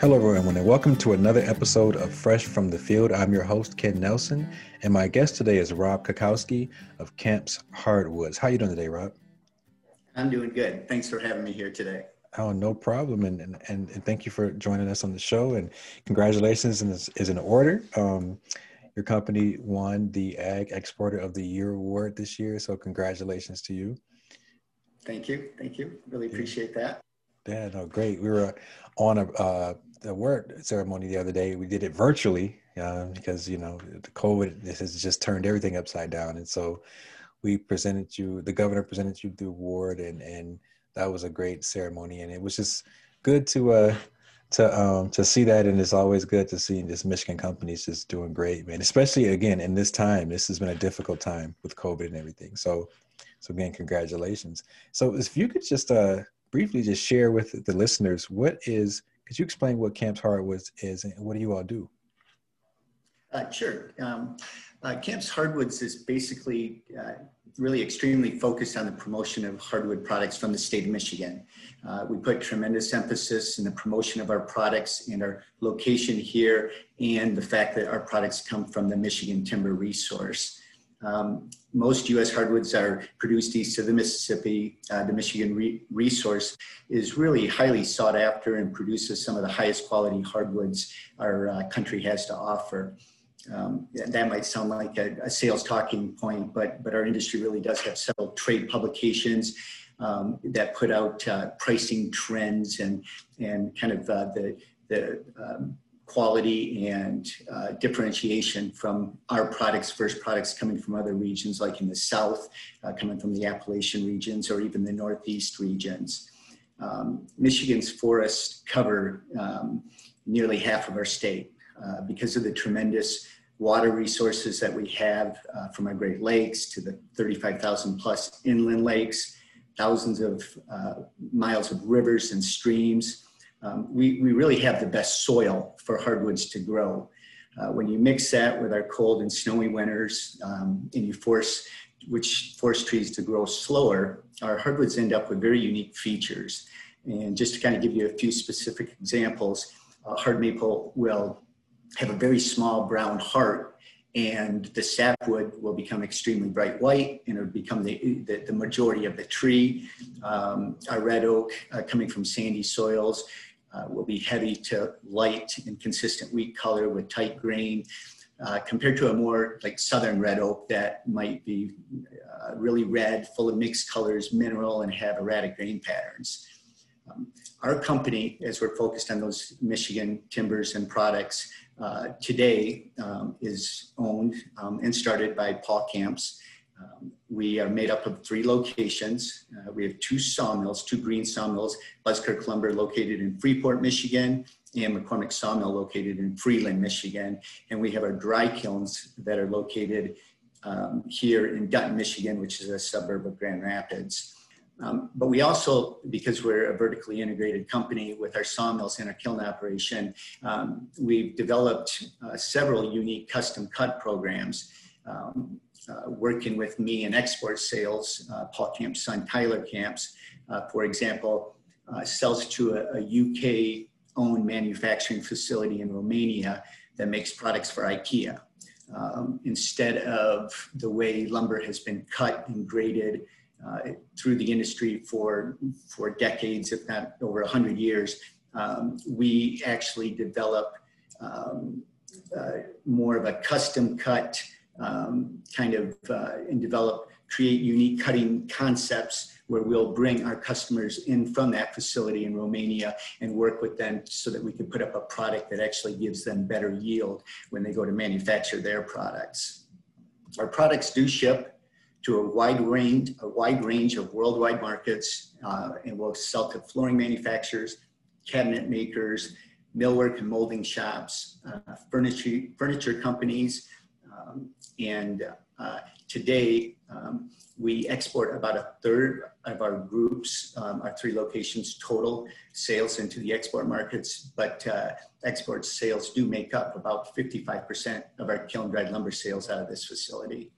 Hello, everyone, and welcome to another episode of Fresh from the Field. I'm your host, Ken Nelson, and my guest today is Rob Kakowski of Kamps Hardwoods. How you doing today, Rob? I'm doing good. Thanks for having me here today. Oh, no problem, and and, and, thank you for joining us on the show. And congratulations is, is in order. Um, your company won the Ag Exporter of the Year award this year, so congratulations to you. Thank you, thank you. Really appreciate that. Yeah, no, great. We were on a uh, the award ceremony the other day. We did it virtually uh, because you know the COVID this has just turned everything upside down, and so we presented you. The governor presented you the award, and and that was a great ceremony, and it was just good to uh to um to see that, and it's always good to see this Michigan companies just doing great, man. Especially again in this time, this has been a difficult time with COVID and everything. So so again, congratulations. So if you could just uh briefly just share with the listeners what is could you explain what Kamps Hardwoods is and what do you all do? Uh, sure. Um, uh, Kamps Hardwoods is basically uh, really extremely focused on the promotion of hardwood products from the state of Michigan. Uh, we put tremendous emphasis in the promotion of our products and our location here and the fact that our products come from the Michigan timber resource. Um, most U.S. hardwoods are produced east of the Mississippi. Uh, the Michigan re resource is really highly sought after and produces some of the highest quality hardwoods our uh, country has to offer. Um, that might sound like a, a, sales talking point, but, but our industry really does have several trade publications um, that put out uh, pricing trends and, and kind of uh, the, the um, quality and uh, differentiation from our products versus products coming from other regions like in the south, uh, coming from the Appalachian regions or even the northeast regions. Um, Michigan's forests cover um, nearly half of our state uh, because of the tremendous water resources that we have uh, from our Great Lakes to the 35,000 plus inland lakes, thousands of uh, miles of rivers and streams, um, we, we really have the best soil for hardwoods to grow. Uh, when you mix that with our cold and snowy winters um, and you force which force trees to grow slower, our hardwoods end up with very unique features. And just to kind of give you a few specific examples, uh, hard maple will have a very small brown heart and the sapwood will become extremely bright white and it'll become the, the, the majority of the tree. Um, our red oak uh, coming from sandy soils uh, will be heavy to light and consistent wheat color with tight grain. Uh, compared to a more like southern red oak that might be uh, really red, full of mixed colors, mineral, and have erratic grain patterns. Um, our company, as we're focused on those Michigan timbers and products, uh, today um, is owned um, and started by Paul Kamps. We are made up of three locations. Uh, we have two sawmills, two green sawmills, Buskirk Lumber located in Freeport, Michigan, and McCormick Sawmill located in Freeland, Michigan. And we have our dry kilns that are located um, here in Dutton, Michigan, which is a suburb of Grand Rapids. Um, but we also, because we're a vertically integrated company with our sawmills and our kiln operation, um, we've developed uh, several unique custom cut programs. Um, uh, working with me in export sales, uh, Paul Kamps' son, Tyler Kamps, uh, for example, uh, sells to a, a UK owned manufacturing facility in Romania that makes products for IKEA. Um, instead of the way lumber has been cut and graded through the industry for, for decades, if not over 100 years, um, we actually develop um, uh, more of a custom cut um, kind of uh, and develop, create unique cutting concepts where we'll bring our customers in from that facility in Romania and work with them so that we can put up a product that actually gives them better yield when they go to manufacture their products. Our products do ship to a wide range, a wide range of worldwide markets, uh, and we'll sell to flooring manufacturers, cabinet makers, millwork and molding shops, uh, furniture, furniture companies, um, and uh, today, um, we export about a third of our groups, um, our three locations total sales into the export markets, but uh, export sales do make up about 55% of our kiln dried lumber sales out of this facility.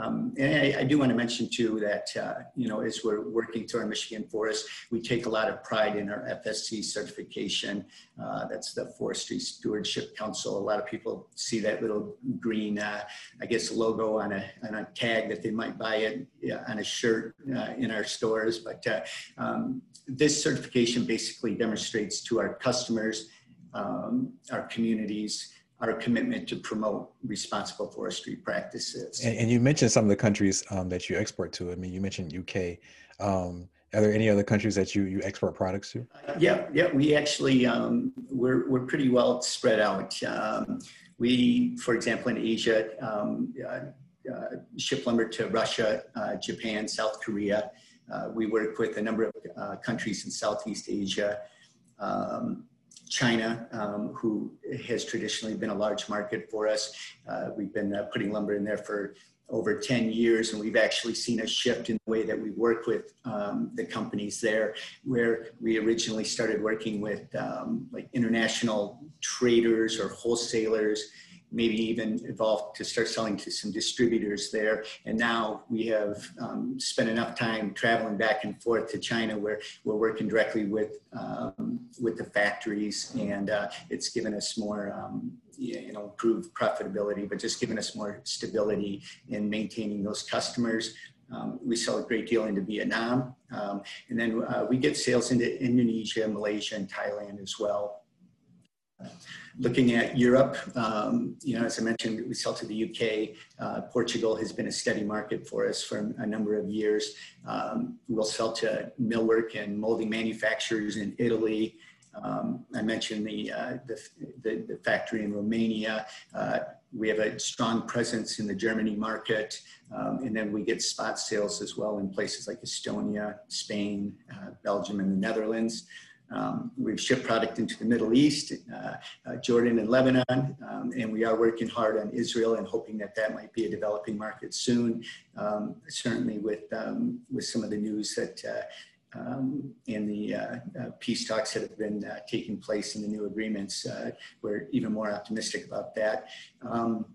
Um, and I, I, do want to mention too that, uh, you know, as we're working through our Michigan forest, we take a lot of pride in our FSC certification. Uh, that's the Forestry Stewardship Council. A lot of people see that little green, uh, I guess, logo on a, on a tag that they might buy it on a shirt uh, in our stores. But uh, um, this certification basically demonstrates to our customers, um, our communities, our commitment to promote responsible forestry practices. And, and you mentioned some of the countries um, that you export to. I mean, you mentioned UK. Um, are there any other countries that you you export products to? Uh, yeah, yeah. We actually um, we're we're pretty well spread out. Um, we, for example, in Asia, um, uh, uh, ship lumber to Russia, uh, Japan, South Korea. Uh, we work with a number of uh, countries in Southeast Asia. Um, China, um, who has traditionally been a large market for us. Uh, we've been uh, putting lumber in there for over 10 years, and we've actually seen a shift in the way that we work with um, the companies there, where we originally started working with um, like international traders or wholesalers maybe even evolved to start selling to some distributors there. And now we have um, spent enough time traveling back and forth to China where we're working directly with, um, with the factories and uh, it's given us more, um, you know, improved profitability, but just given us more stability in maintaining those customers. Um, we sell a great deal into Vietnam. Um, and then uh, we get sales into Indonesia, Malaysia, and Thailand as well. Looking at Europe, um, you know, as I mentioned, we sell to the UK. Uh, Portugal has been a steady market for us for a number of years. Um, we'll sell to millwork and molding manufacturers in Italy. Um, I mentioned the, uh, the, the, the, factory in Romania. Uh, we have a strong presence in the Germany market, um, and then we get spot sales as well in places like Estonia, Spain, uh, Belgium, and the Netherlands. Um, we've shipped product into the Middle East, uh, uh, Jordan and Lebanon, um, and we are working hard on Israel and hoping that that might be a developing market soon. Um, certainly with, um, with some of the news that uh, um, in the uh, uh, peace talks that have been uh, taking place in the new agreements, we're even more optimistic about that. Um,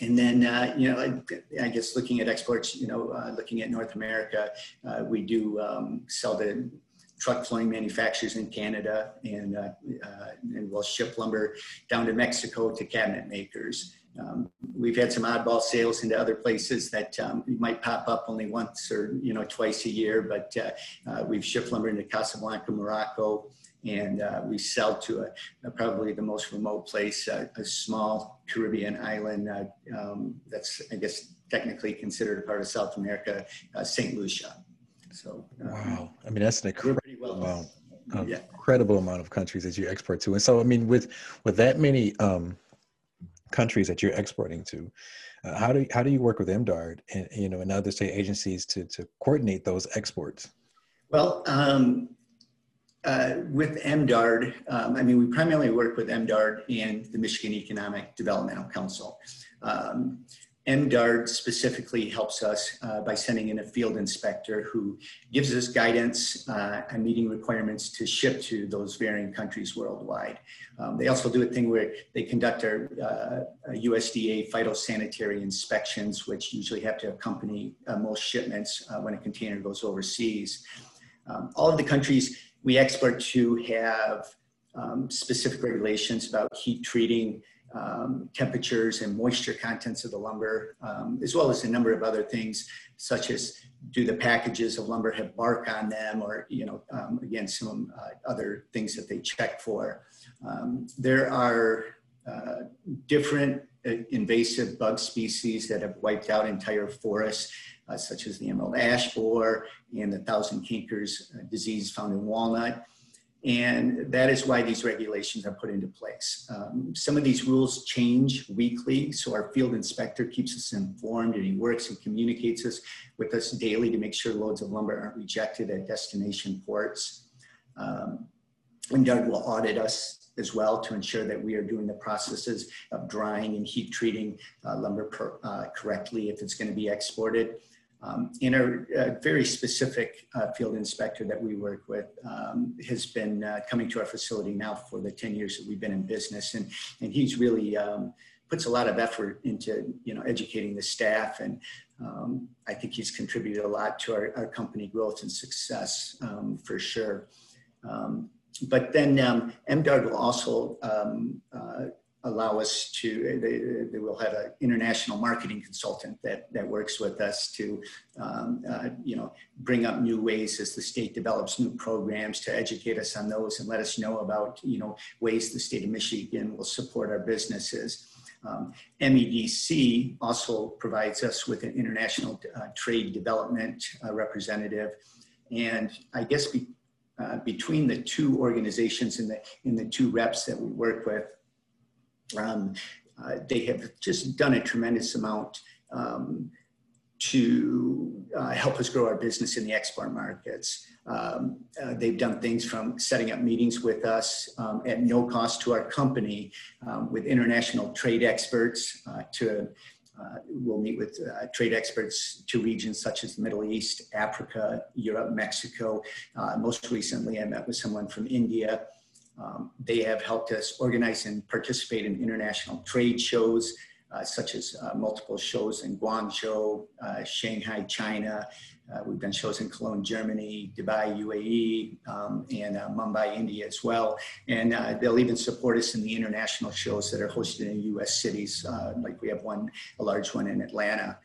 and then, uh, you know, I, I, guess looking at exports, you know, uh, looking at North America, uh, we do um, sell to truck flooring manufacturers in Canada, and, uh, uh, and we'll ship lumber down to Mexico to cabinet makers. Um, we've had some oddball sales into other places that um, might pop up only once or you know twice a year, but uh, uh we've shipped lumber into Casablanca, Morocco, and uh, we sell to a, a, probably the most remote place, uh, a small Caribbean island um, that's I guess technically considered a part of South America, St. Lucia. So wow, I mean that's an incredible well amount, yeah. incredible amount of countries that you export to, and so I mean with with that many um, countries that you're exporting to, uh, how do how do you work with MDARD and you know and other state agencies to to coordinate those exports? Well, um, uh, with MDARD, um, I mean, we primarily work with MDARD and the Michigan Economic Developmental Council. Um, MDARD specifically helps us uh, by sending in a field inspector who gives us guidance uh, and meeting requirements to ship to those varying countries worldwide. Um, they also do a thing where they conduct our uh, USDA phytosanitary inspections, which usually have to accompany uh, most shipments uh, when a container goes overseas. Um, all of the countries we export to have um, specific regulations about heat treating um, temperatures and moisture contents of the lumber, um, as well as a number of other things, such as do the packages of lumber have bark on them, or you know, um, again, some uh, other things that they check for. Um, there are uh, different uh, invasive bug species that have wiped out entire forests, uh, such as the emerald ash borer and the thousand cankers uh, disease found in walnut. And that is why these regulations are put into place. Um, some of these rules change weekly, so our field inspector keeps us informed and he works and communicates us with us daily to make sure loads of lumber aren't rejected at destination ports. Um, and Doug will audit us as well to ensure that we are doing the processes of drying and heat treating uh, lumber per, uh, correctly if it's going to be exported. Um, and our uh, very specific uh, field inspector that we work with um, has been uh, coming to our facility now for the 10 years that we've been in business. And, and he's really um, puts a lot of effort into, you know, educating the staff and um, I think he's contributed a lot to our, our company growth and success um, for sure. Um, but then um, MDARD will also uh, allow us to, they, they, will have an international marketing consultant that, that works with us to, um, uh, you know, bring up new ways as the state develops new programs to educate us on those and let us know about, you know, ways the state of Michigan will support our businesses. Um, MEDC also provides us with an international uh, trade development uh, representative. And I guess be, uh, between the two organizations and the, in the two reps that we work with, um, uh, they have just done a tremendous amount um, to uh, help us grow our business in the export markets. Um, uh, they've done things from setting up meetings with us um, at no cost to our company um, with international trade experts uh, to uh, we'll meet with uh, trade experts to regions such as the Middle East, Africa, Europe, Mexico. Uh, most recently, I met with someone from India. Um, they have helped us organize and participate in international trade shows, uh, such as uh, multiple shows in Guangzhou, uh, Shanghai, China, uh, we've done shows in Cologne, Germany, Dubai, UAE, um, and uh, Mumbai, India as well. And uh, they'll even support us in the international shows that are hosted in US cities, like we have one, a large one in Atlanta.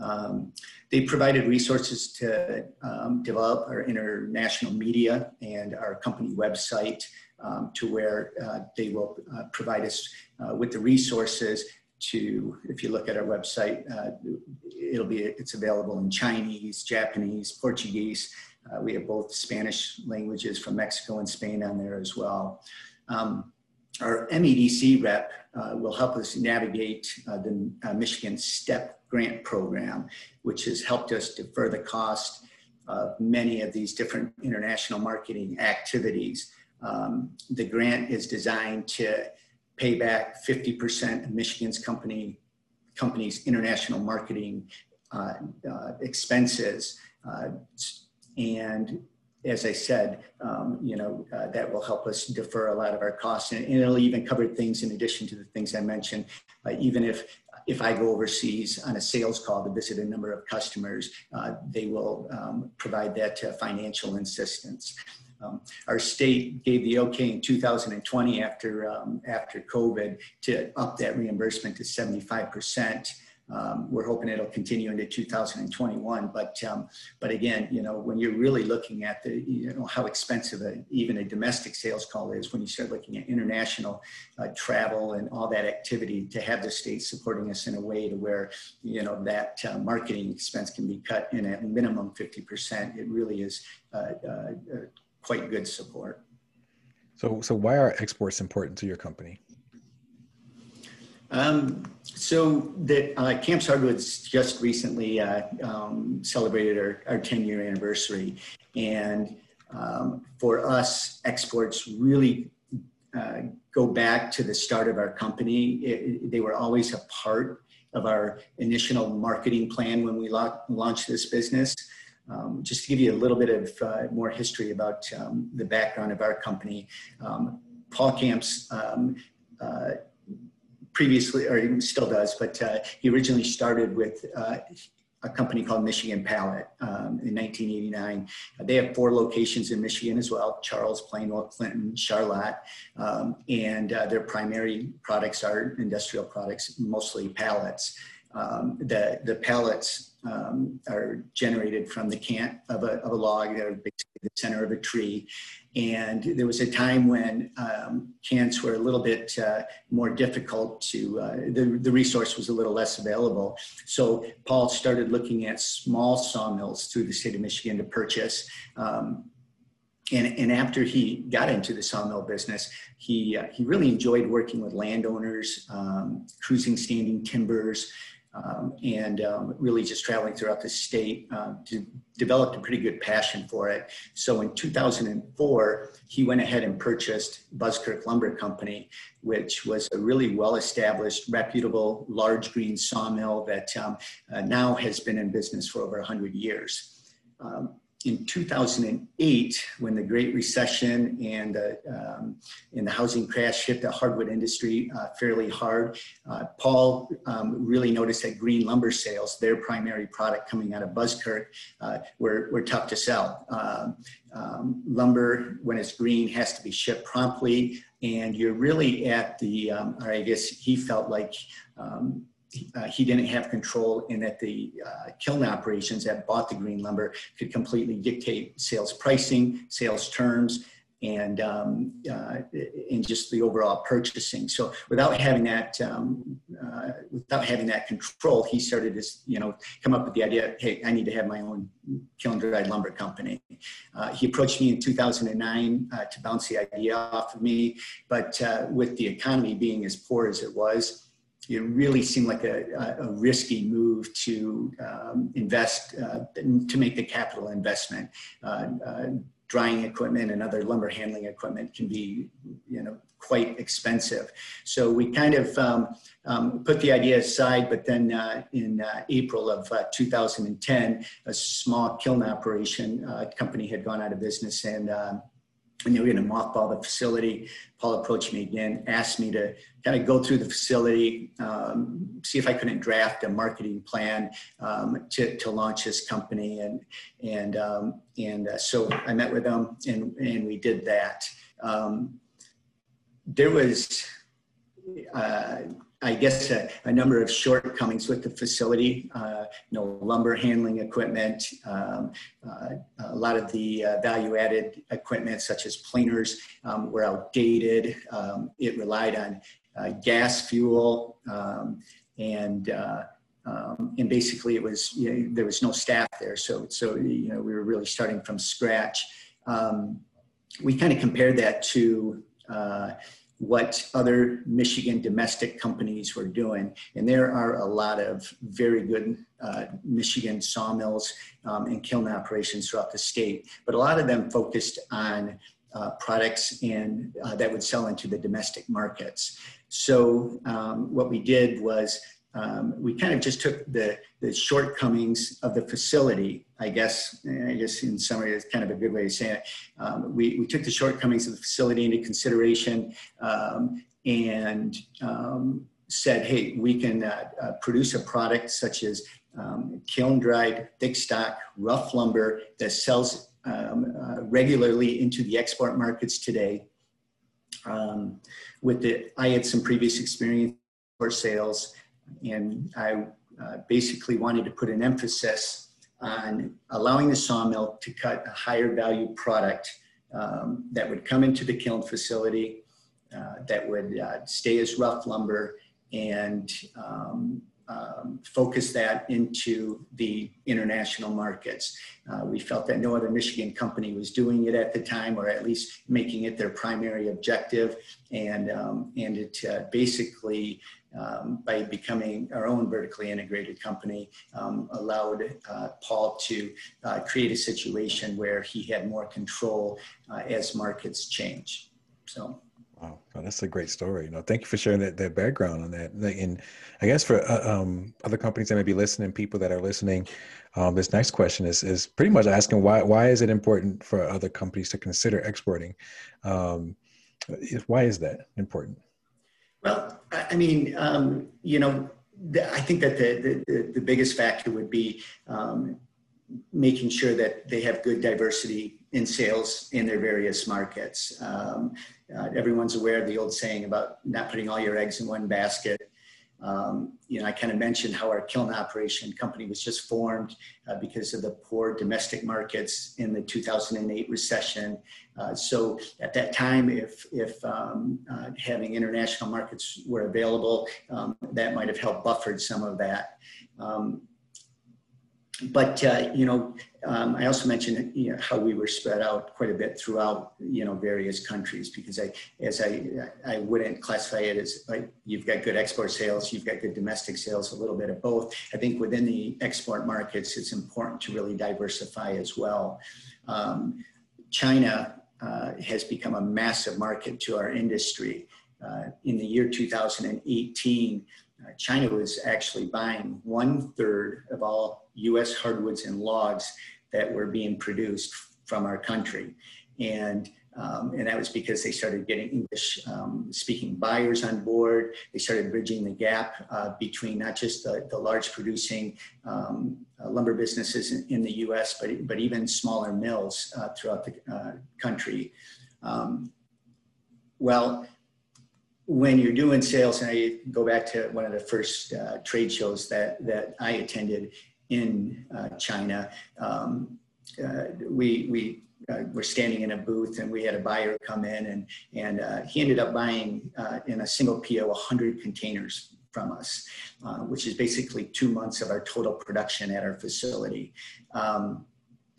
Um, they provided resources to um, develop our international media and our company website um, to where uh, they will uh, provide us with the resources to, if you look at our website, uh, it'll be, it's available in Chinese, Japanese, Portuguese. Uh, we have both Spanish languages from Mexico and Spain on there as well. Um, our MEDC rep uh, will help us navigate uh, the uh, Michigan STEP grant program, which has helped us defer the cost of many of these different international marketing activities. Um, the grant is designed to pay back 50% of Michigan's company company's international marketing uh, uh, expenses. Uh, and as I said, um, you know, uh, that will help us defer a lot of our costs and, and, it'll even cover things in addition to the things I mentioned. Uh, even if, if I go overseas on a sales call to visit a number of customers, uh, they will um, provide that financial assistance. Um, our state gave the okay in 2020 after, um, after COVID to up that reimbursement to 75%. Um, we're hoping it'll continue into 2021. But um, but again, you know, when you're really looking at the you know how expensive a, even a domestic sales call is, when you start looking at international uh, travel and all that activity, to have the state supporting us in a way to where you know that uh, marketing expense can be cut in at minimum 50%, it really is uh, uh quite good support. So, so why are exports important to your company? Um, so the uh, Kamps Hardwoods just recently uh, um, celebrated our, our 10 year anniversary. And um, for us, exports really uh, go back to the start of our company. It, it, they were always a part of our initial marketing plan when we la- launched this business. Um, just to give you a little bit of uh, more history about um, the background of our company, um, Paul Kamps um, uh, previously, or still does, but uh, he originally started with uh, a company called Michigan Pallet um, in 1989. they have four locations in Michigan as well Charles, Plainwell, Clinton, Charlotte. Um, and uh, their primary products are industrial products, mostly pallets. The, the pallets um, are generated from the cant of a, of a log that are basically the center of a tree. And there was a time when um, cants were a little bit uh, more difficult to, uh, the, the resource was a little less available. So Paul started looking at small sawmills through the state of Michigan to purchase. Um, and, and after he got into the sawmill business, he, uh, he really enjoyed working with landowners, um, cruising standing timbers, um, and um, really just traveling throughout the state uh, to developed a pretty good passion for it. So in 2004, he went ahead and purchased Buskirk Lumber Company, which was a really well-established, reputable, large green sawmill that um, uh, now has been in business for over 100 years. Um, in 2008, when the Great Recession and, uh, um, and the housing crash hit the hardwood industry uh, fairly hard, uh, Paul um, really noticed that green lumber sales, their primary product coming out of Buskirk, uh, were, were tough to sell. Um, um, lumber, when it's green, has to be shipped promptly, and you're really at the, um, or I guess he felt like um, uh, he didn't have control and that the uh, kiln operations that bought the green lumber could completely dictate sales pricing, sales terms, and um, uh, and just the overall purchasing. So without having that um, uh, without having that control, he started to you know come up with the idea. Hey, I need to have my own kiln dried lumber company. Uh, he approached me in 2009 uh, to bounce the idea off of me, but with the economy being as poor as it was it really seemed like a, a risky move to um, invest, uh, to make the capital investment. Uh, uh, drying equipment and other lumber handling equipment can be, you know, quite expensive. So we kind of um, um, put the idea aside, but then uh, in uh, April of uh, 2010, a small kiln operation company had gone out of business and um, and they were going to mothball the facility. Paul approached me again, asked me to kind of go through the facility, um, see if I couldn't draft a marketing plan um, to, to launch his company. And, and, um, and uh, so I met with them and, and we did that. Um, there was, uh, I guess a, a, number of shortcomings with the facility. Uh, you know, lumber handling equipment, um, uh, a lot of the uh, value-added equipment, such as planers, um, were outdated. Um, it relied on uh, gas fuel, um, and uh, um, and basically it was you know, there was no staff there, so so you know we were really starting from scratch. Um, we kind of compared that to uh, what other Michigan domestic companies were doing. And there are a lot of very good uh, Michigan sawmills um, and kiln operations throughout the state, but a lot of them focused on uh, products and uh, that would sell into the domestic markets. So um, what we did was um, we kind of just took the, the shortcomings of the facility, I guess, I guess in summary, it's kind of a good way of saying it. Um, we, we took the shortcomings of the facility into consideration um, and um, said, hey, we can uh, uh, produce a product such as um, kiln dried, thick stock, rough lumber that sells um, uh, regularly into the export markets today. with the, I had some previous experience for sales and I uh, basically wanted to put an emphasis on allowing the sawmill to cut a higher value product um, that would come into the kiln facility, uh, that would uh, stay as rough lumber and um, um, focus that into the international markets. Uh, we felt that no other Michigan company was doing it at the time, or at least making it their primary objective. And, um, and it uh, basically um, by becoming our own vertically integrated company, um, allowed uh, Paul to uh, create a situation where he had more control uh, as markets change. So. Wow, oh, that's a great story. You know, thank you for sharing that, that background on that. And I guess for uh, um, other companies that may be listening, people that are listening, um, this next question is is pretty much asking why why is it important for other companies to consider exporting? Um, why is that important? Well, I mean, um, you know, the, I think that the, the, the, biggest factor would be um, making sure that they have good diversity in sales in their various markets. Um, uh, everyone's aware of the old saying about not putting all your eggs in one basket. Um, you know, I kind of mentioned how our kiln operation company was just formed uh, because of the poor domestic markets in the 2008 recession. Uh, so at that time, if, if um, uh, having international markets were available, um, that might have helped buffered some of that. But uh, you know, um, I also mentioned you know, how we were spread out quite a bit throughout you know various countries because I, as I, I wouldn't classify it as like you've got good export sales, you've got good domestic sales, a little bit of both. I think within the export markets, it's important to really diversify as well. Um, China uh, has become a massive market to our industry. Uh, in the year 2018, uh, China was actually buying one third of all U.S. hardwoods and logs that were being produced from our country. And um, and that was because they started getting English um, speaking buyers on board. They started bridging the gap uh, between not just the, the large producing um, uh, lumber businesses in, in, the US, but, but even smaller mills uh, throughout the uh, country. Um, well, when you're doing sales, and I go back to one of the first uh, trade shows that, that I attended in uh, China, um, we, we uh, were standing in a booth and we had a buyer come in and, and uh, he ended up buying uh, in a single PO 100 containers from us, uh, which is basically two months of our total production at our facility. Um,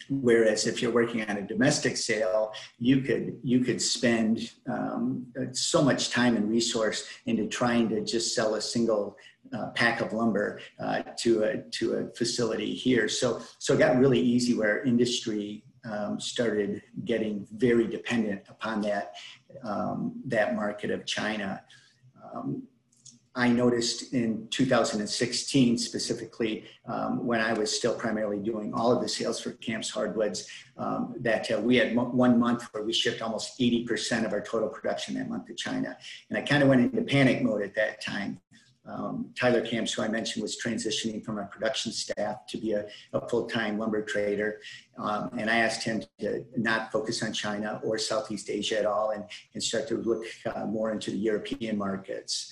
whereas if you're working on a domestic sale, you could you could spend um, so much time and resource into trying to just sell a single uh, pack of lumber uh, to a to a facility here. So so it got really easy where industry um, started getting very dependent upon that, um, that market of China. I noticed in 2016 specifically, um, when I was still primarily doing all of the sales for Kamps Hardwoods, um, that uh, we had one month where we shipped almost 80% of our total production that month to China. And I kind of went into panic mode at that time um, Tyler Kamps, who I mentioned, was transitioning from a production staff to be a, a full-time lumber trader. Um, and I asked him to not focus on China or Southeast Asia at all and, and start to look uh, more into the European markets.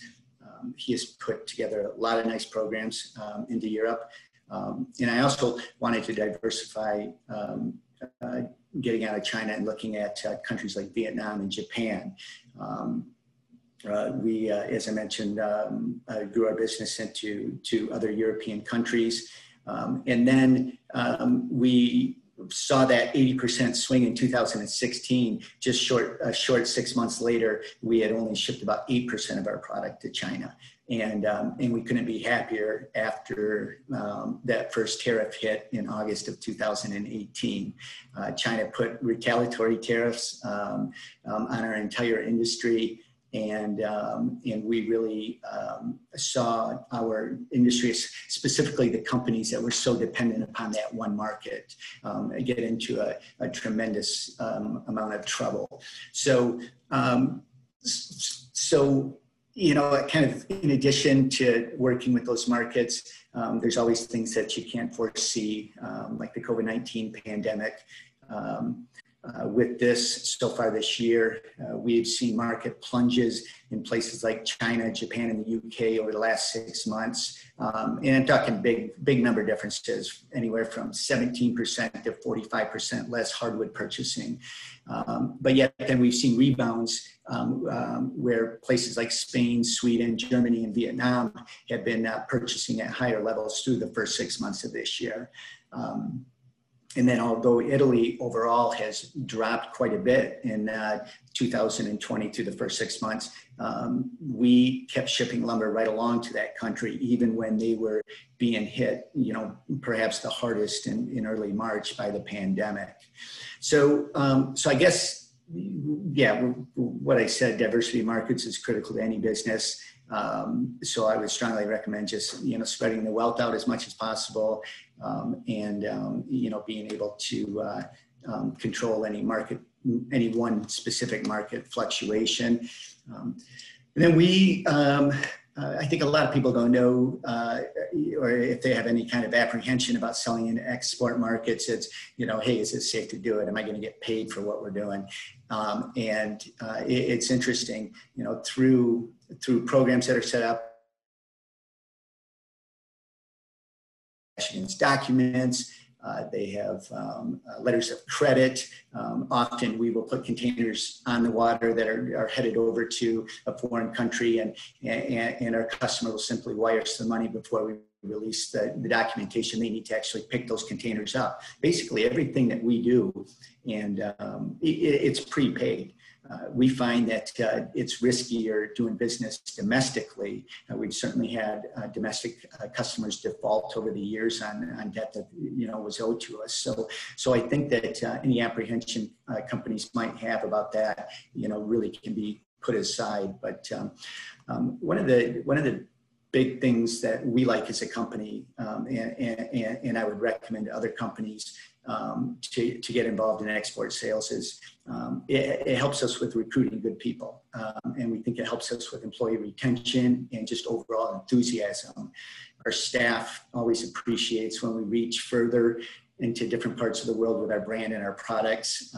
Um, he has put together a lot of nice programs um, into Europe. Um, and I also wanted to diversify um, uh, getting out of China and looking at uh, countries like Vietnam and Japan. Um, uh, we, uh, as I mentioned, um, uh, grew our business into to other European countries. And then we saw that 80% swing in 2016. Just short, uh, short six months later, we had only shipped about 8% of our product to China. And, um, and we couldn't be happier after um, that first tariff hit in August of 2018. Uh, China put retaliatory tariffs um, um on our entire industry and um, and we really um, saw our industry, specifically the companies that were so dependent upon that one market, um, get into a, a tremendous um, amount of trouble. So um, so you know, kind of in addition to working with those markets, um, there's always things that you can't foresee, like the COVID nineteen pandemic. Um, uh, with this so far this year. Uh, we've seen market plunges in places like China, Japan, and the UK over the last six months. Um, and I'm talking big, big number differences, anywhere from 17% to 45% less hardwood purchasing. Um, but yet then we've seen rebounds um, um where places like Spain, Sweden, Germany, and Vietnam have been uh, purchasing at higher levels through the first six months of this year. Um, and then although Italy overall has dropped quite a bit in uh, 2020 through the first six months, um, we kept shipping lumber right along to that country, even when they were being hit, you know, perhaps the hardest in, in early March by the pandemic. So, um, so I guess, yeah, what I said, diversity markets is critical to any business. Um, so I would strongly recommend just you know spreading the wealth out as much as possible, um, and um, you know being able to uh, um, control any market, any one specific market fluctuation. Um, and then we, um, uh, I think a lot of people don't know, uh, or if they have any kind of apprehension about selling in export markets, it's you know, hey, is it safe to do it? Am I going to get paid for what we're doing? And uh, it, it's interesting, you know, through through programs that are set up documents. Uh, they have um, uh, letters of credit. Um, often we will put containers on the water that are, are headed over to a foreign country and, and, and our customer will simply wire us the money before we release the, the documentation they need to actually pick those containers up. Basically everything that we do and um, it, it's prepaid uh, we find that uh, it's riskier doing business domestically. Uh, we've certainly had uh, domestic uh, customers default over the years on, on debt that you know was owed to us. So, so I think that any apprehension companies might have about that, you know, really can be put aside. But um, um, one of the one of the big things that we like as a company, um, and, and, and I would recommend to other companies um, to, to get involved in export sales is um, it, it, helps us with recruiting good people. Um, and we think it helps us with employee retention and just overall enthusiasm. Our staff always appreciates when we reach further into different parts of the world with our brand and our products.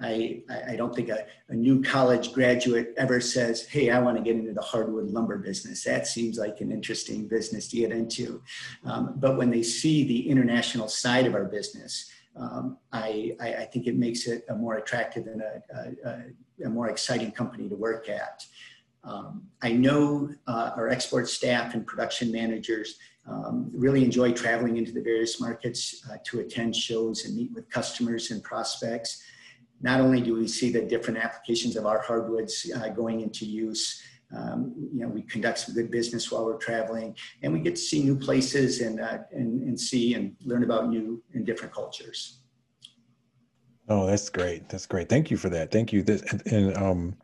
I, I don't think a, a, new college graduate ever says, Hey, I want to get into the hardwood lumber business. That seems like an interesting business to get into. Um, but when they see the international side of our business, um, I, I, I, think it makes it a more attractive and a, a, a more exciting company to work at. Um, I know uh, our export staff and production managers um, really enjoy traveling into the various markets uh, to attend shows and meet with customers and prospects not only do we see the different applications of our hardwoods uh, going into use, um, you know, we conduct some good business while we're traveling, and we get to see new places and uh, and, and see and learn about new and different cultures. Oh, that's great. That's great. Thank you for that. Thank you. This, and, and um,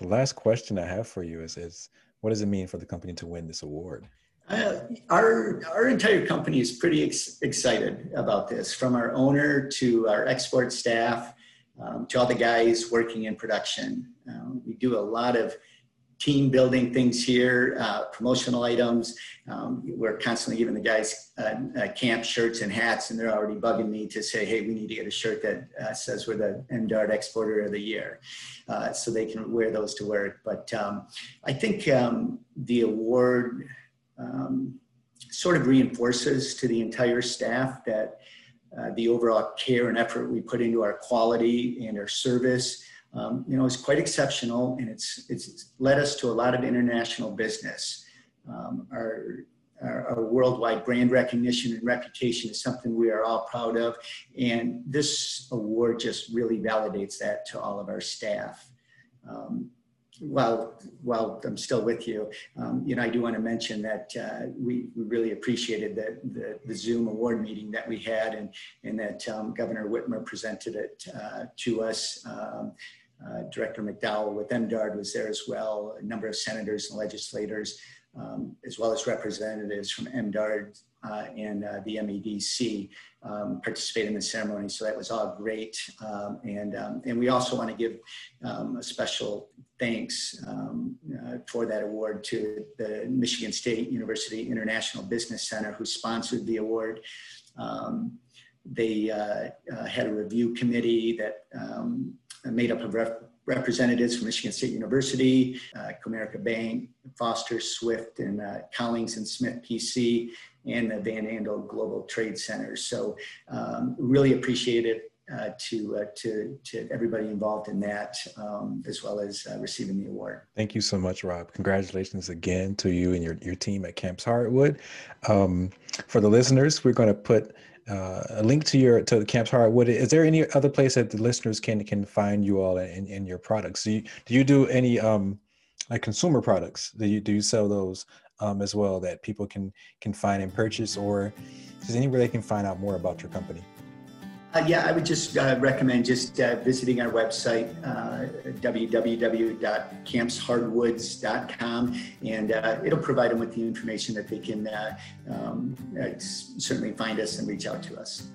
last question I have for you is, is what does it mean for the company to win this award? Uh, our our entire company is pretty ex- excited about this, from our owner to our export staff um, to all the guys working in production. Um, we do a lot of team building things here, uh, promotional items. Um, we're constantly giving the guys uh, uh, camp shirts and hats, and they're already bugging me to say, hey, we need to get a shirt that uh, says we're the MDARD Exporter of the Year, uh, so they can wear those to work. But um, I think um, the award um, sort of reinforces to the entire staff that uh, the overall care and effort we put into our quality and our service, um, you know, is quite exceptional, and it's it's led us to a lot of international business. Um, our, our, our worldwide brand recognition and reputation is something we are all proud of, and this award just really validates that to all of our staff. Um, while while I'm still with you, um, you know, I do want to mention that uh, we, we really appreciated the, the, the Zoom award meeting that we had, and and that um, Governor Whitmer presented it uh, to us. Um, uh, Director McDowell with MDARD was there as well. A number of senators and legislators, um, as well as representatives from MDARD uh, and uh, the MEDC um, participate in the ceremony. So that was all great. Um, and, um, and we also want to give um, a special thanks um, uh, for that award to the Michigan State University International Business Center who sponsored the award. Um, they uh, uh, had a review committee that made up of rep representatives from Michigan State University, uh, Comerica Bank, Foster, Swift, and uh, Collins and Smith PC, and the Van Andel Global Trade Center. So um, really appreciate it uh, to, uh, to, to everybody involved in that, um, as well as uh, receiving the award. Thank you so much, Rob. Congratulations again to you and your, your team at Kamps Hardwood. Um, for the listeners, we're going to put uh, a link to your to the Kamps Hardwood. Is there any other place that the listeners can can find you all and, and your products? Do you, do you do any um, like consumer products? Do you do you sell those um, as well that people can can find and purchase, or is there anywhere they can find out more about your company? Uh, yeah, I would just uh, recommend just uh, visiting our website, uh, www.kampshardwoods.com, and uh, it'll provide them with the information that they can uh, um, certainly find us and reach out to us.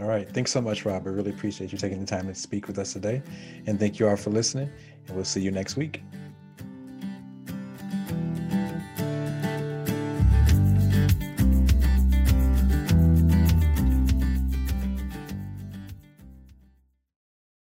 All right. Thanks so much, Rob. I really appreciate you taking the time to speak with us today. And thank you all for listening, and we'll see you next week.